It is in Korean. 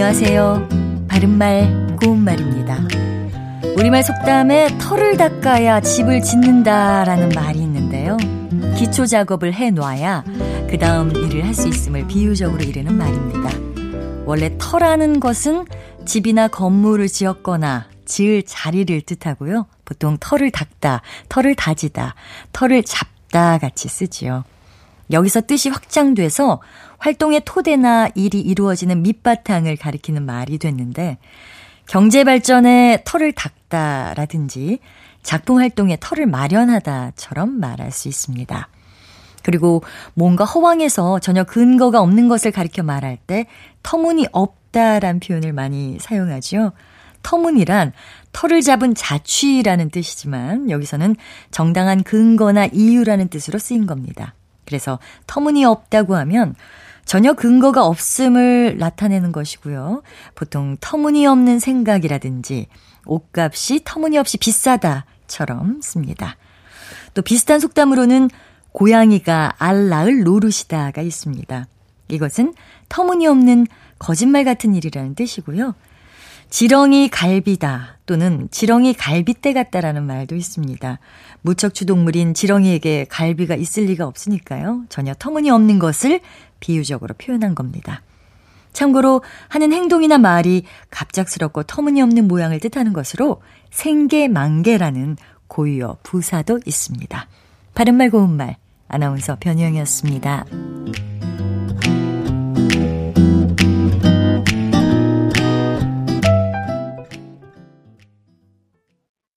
안녕하세요. 바른말, 고운말입니다. 우리말 속담에 털을 닦아야 집을 짓는다라는 말이 있는데요. 기초 작업을 해놔야 그 다음 일을 할 수 있음을 비유적으로 이르는 말입니다. 원래 터라는 것은 집이나 건물을 지었거나 지을 자리를 뜻하고요. 보통 털을 닦다, 털을 다지다, 털을 잡다 같이 쓰지요. 여기서 뜻이 확장돼서 활동의 토대나 일이 이루어지는 밑바탕을 가리키는 말이 됐는데 경제 발전에 털을 닦다라든지 작품 활동에 털을 마련하다처럼 말할 수 있습니다. 그리고 뭔가 허황해서 전혀 근거가 없는 것을 가리켜 말할 때 터무니 없다란 표현을 많이 사용하죠. 터무니란 털을 잡은 자취라는 뜻이지만 여기서는 정당한 근거나 이유라는 뜻으로 쓰인 겁니다. 그래서 터무니없다고 하면 전혀 근거가 없음을 나타내는 것이고요. 보통 터무니없는 생각이라든지 옷값이 터무니없이 비싸다처럼 씁니다. 또 비슷한 속담으로는 고양이가 알 낳을 노릇이다가 있습니다. 이것은 터무니없는 거짓말 같은 일이라는 뜻이고요. 지렁이 갈비다 또는 지렁이 갈비떼 같다라는 말도 있습니다. 무척추 동물인 지렁이에게 갈비가 있을 리가 없으니까요. 전혀 터무니없는 것을 비유적으로 표현한 겁니다. 참고로 하는 행동이나 말이 갑작스럽고 터무니없는 모양을 뜻하는 것으로 생계망계라는 고유어 부사도 있습니다. 바른말 고운말 아나운서 변희영이었습니다.